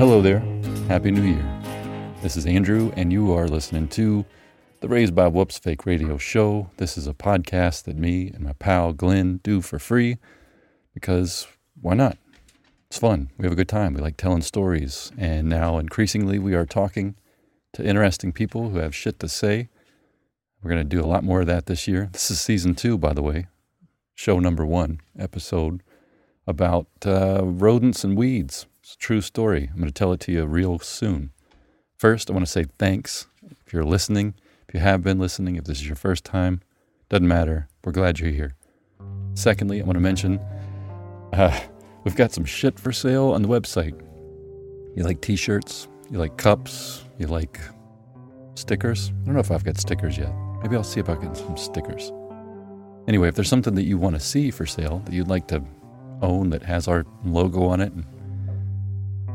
hello there. Happy New Year. This is Andrew, and you are listening to the Raised by Whoops Fake Radio Show. This is a podcast that me and my pal Glenn do for free because why not? It's fun. We have a good time. We like telling stories. And now, increasingly, we are talking to interesting people who have shit to say. We're going to do a lot more of that this year. This is season two, by the way, show number one, episode about uh, rodents and weeds. It's a true story. I'm going to tell it to you real soon. First, I want to say thanks if you're listening, if you have been listening, if this is your first time, doesn't matter. We're glad you're here. Secondly, I want to mention uh, we've got some shit for sale on the website. You like t shirts? You like cups? You like stickers? I don't know if I've got stickers yet. Maybe I'll see if I can get some stickers. Anyway, if there's something that you want to see for sale that you'd like to own that has our logo on it,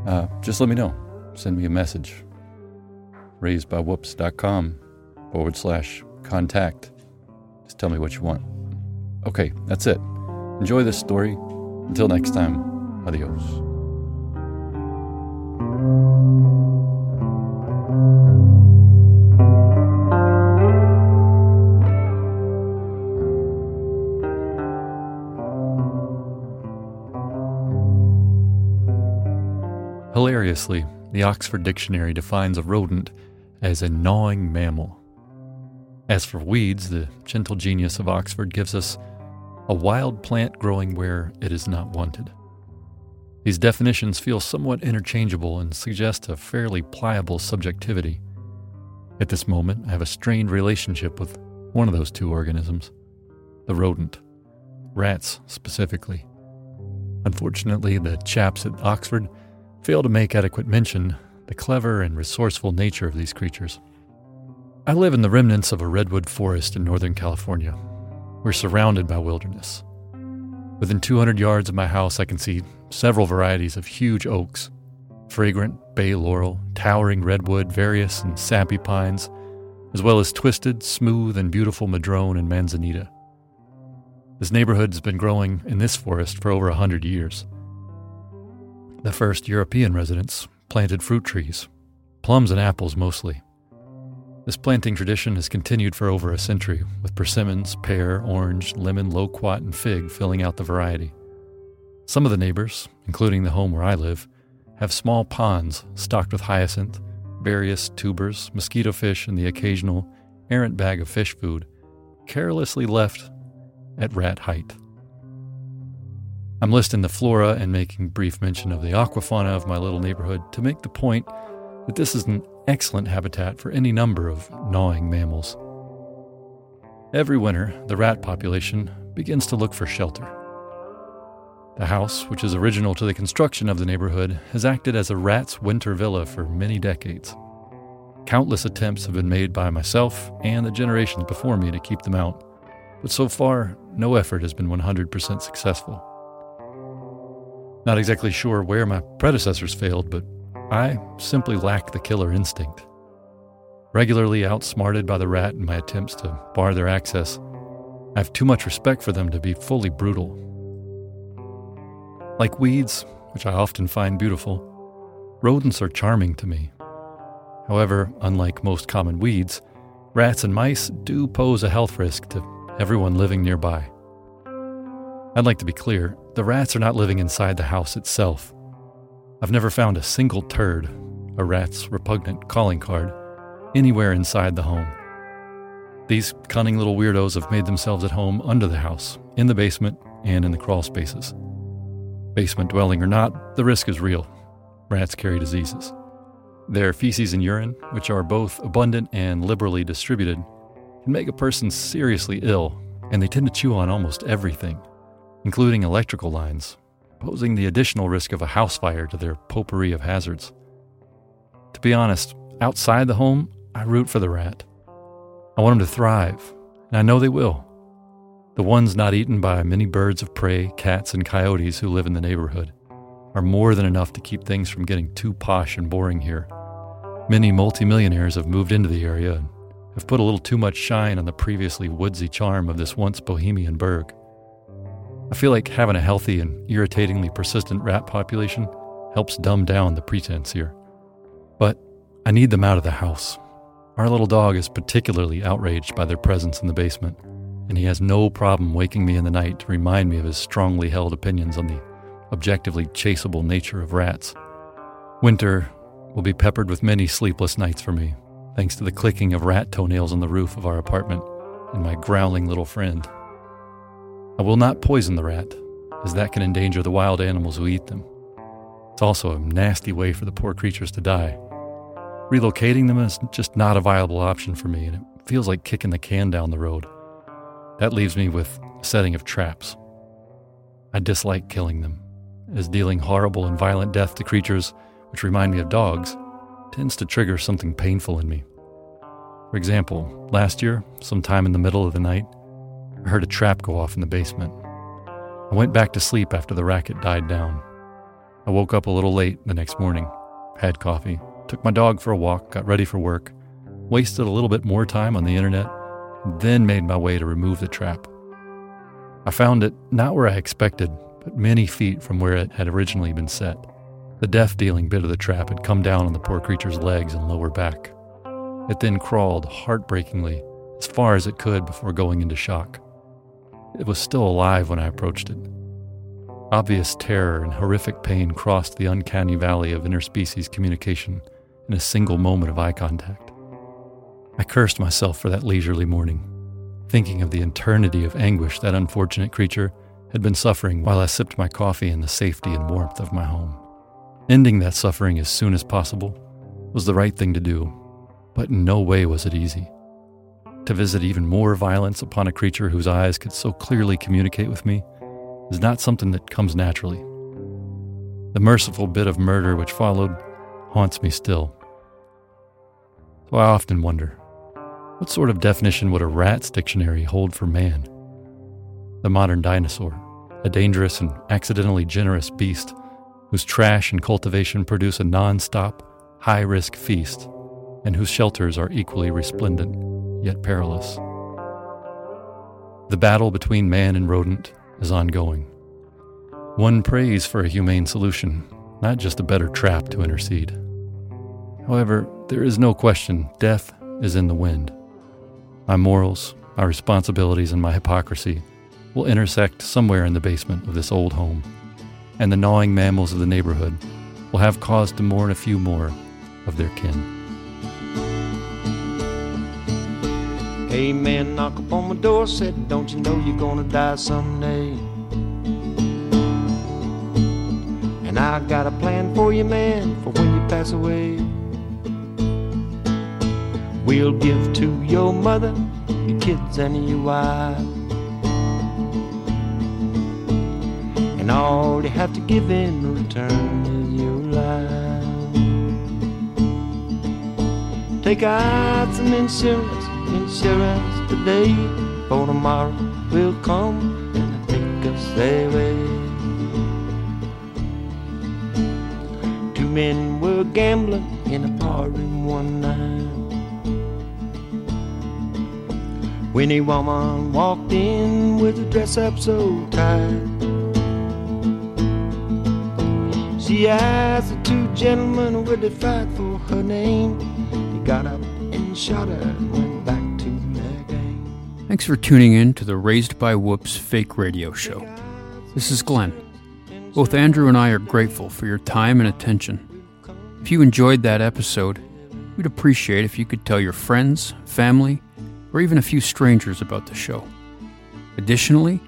uh, just let me know. Send me a message raisedbywhoops.com forward slash contact. Just tell me what you want. Okay, that's it. Enjoy this story. Until next time, adios. Hilariously, the Oxford Dictionary defines a rodent as a gnawing mammal. As for weeds, the gentle genius of Oxford gives us a wild plant growing where it is not wanted. These definitions feel somewhat interchangeable and suggest a fairly pliable subjectivity. At this moment, I have a strained relationship with one of those two organisms the rodent, rats specifically. Unfortunately, the chaps at Oxford fail to make adequate mention the clever and resourceful nature of these creatures. I live in the remnants of a redwood forest in Northern California. We're surrounded by wilderness. Within 200 yards of my house, I can see several varieties of huge oaks fragrant bay laurel, towering redwood, various and sappy pines, as well as twisted, smooth, and beautiful madrone and manzanita. This neighborhood has been growing in this forest for over a hundred years. The first European residents planted fruit trees, plums and apples mostly. This planting tradition has continued for over a century, with persimmons, pear, orange, lemon, loquat, and fig filling out the variety. Some of the neighbors, including the home where I live, have small ponds stocked with hyacinth, various tubers, mosquito fish, and the occasional errant bag of fish food, carelessly left at rat height. I'm listing the flora and making brief mention of the aquafauna of my little neighborhood to make the point that this is an excellent habitat for any number of gnawing mammals. Every winter, the rat population begins to look for shelter. The house, which is original to the construction of the neighborhood, has acted as a rat's winter villa for many decades. Countless attempts have been made by myself and the generations before me to keep them out, but so far, no effort has been 100% successful. Not exactly sure where my predecessors failed, but I simply lack the killer instinct. Regularly outsmarted by the rat in my attempts to bar their access, I have too much respect for them to be fully brutal. Like weeds, which I often find beautiful, rodents are charming to me. However, unlike most common weeds, rats and mice do pose a health risk to everyone living nearby. I'd like to be clear the rats are not living inside the house itself. I've never found a single turd, a rat's repugnant calling card, anywhere inside the home. These cunning little weirdos have made themselves at home under the house, in the basement, and in the crawl spaces. Basement dwelling or not, the risk is real. Rats carry diseases. Their feces and urine, which are both abundant and liberally distributed, can make a person seriously ill, and they tend to chew on almost everything including electrical lines, posing the additional risk of a house fire to their potpourri of hazards. To be honest, outside the home, I root for the rat. I want them to thrive, and I know they will. The ones not eaten by many birds of prey, cats, and coyotes who live in the neighborhood are more than enough to keep things from getting too posh and boring here. Many multimillionaires have moved into the area and have put a little too much shine on the previously woodsy charm of this once bohemian burg. I feel like having a healthy and irritatingly persistent rat population helps dumb down the pretense here. But I need them out of the house. Our little dog is particularly outraged by their presence in the basement, and he has no problem waking me in the night to remind me of his strongly held opinions on the objectively chaseable nature of rats. Winter will be peppered with many sleepless nights for me, thanks to the clicking of rat toenails on the roof of our apartment and my growling little friend. I will not poison the rat, as that can endanger the wild animals who eat them. It's also a nasty way for the poor creatures to die. Relocating them is just not a viable option for me, and it feels like kicking the can down the road. That leaves me with setting of traps. I dislike killing them, as dealing horrible and violent death to creatures which remind me of dogs tends to trigger something painful in me. For example, last year, sometime in the middle of the night, I heard a trap go off in the basement. I went back to sleep after the racket died down. I woke up a little late the next morning, had coffee, took my dog for a walk, got ready for work, wasted a little bit more time on the internet, then made my way to remove the trap. I found it not where I expected, but many feet from where it had originally been set. The death dealing bit of the trap had come down on the poor creature's legs and lower back. It then crawled heartbreakingly as far as it could before going into shock. It was still alive when I approached it. Obvious terror and horrific pain crossed the uncanny valley of interspecies communication in a single moment of eye contact. I cursed myself for that leisurely morning, thinking of the eternity of anguish that unfortunate creature had been suffering while I sipped my coffee in the safety and warmth of my home. Ending that suffering as soon as possible was the right thing to do, but in no way was it easy. To visit even more violence upon a creature whose eyes could so clearly communicate with me is not something that comes naturally. The merciful bit of murder which followed haunts me still. So I often wonder what sort of definition would a rat's dictionary hold for man? The modern dinosaur, a dangerous and accidentally generous beast whose trash and cultivation produce a non stop, high risk feast, and whose shelters are equally resplendent yet perilous. The battle between man and rodent is ongoing. One prays for a humane solution, not just a better trap to intercede. However, there is no question death is in the wind. My morals, my responsibilities, and my hypocrisy will intersect somewhere in the basement of this old home, and the gnawing mammals of the neighborhood will have cause to mourn a few more of their kin. Hey man, knock upon my door, said, Don't you know you're gonna die someday? And I got a plan for you, man, for when you pass away. We'll give to your mother, your kids, and your wife. And all you have to give in return is your life. Take out some insurance insurance today, for tomorrow will come and take us away. Two men were gambling in a bar room one night. When a woman walked in with a dress up so tight, she asked the two gentlemen would they fight for her name. They got up and shot her Thanks for tuning in to the Raised by Whoops fake radio show. This is Glenn. Both Andrew and I are grateful for your time and attention. If you enjoyed that episode, we'd appreciate if you could tell your friends, family, or even a few strangers about the show. Additionally,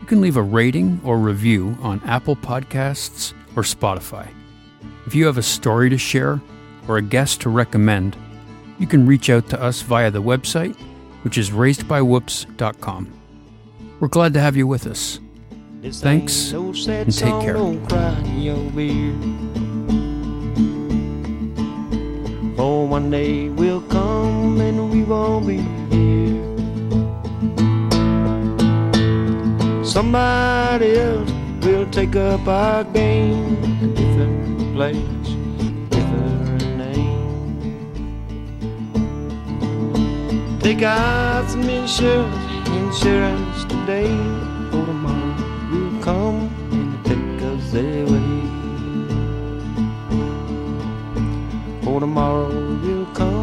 you can leave a rating or review on Apple Podcasts or Spotify. If you have a story to share or a guest to recommend, you can reach out to us via the website which is raisedbywhoops.com. We're glad to have you with us. Thanks and take care. For one day will come and we won't be here. Somebody else will take up our game, a different place. They got some insurance, insurance today for tomorrow. Will come and take us away. For tomorrow will come.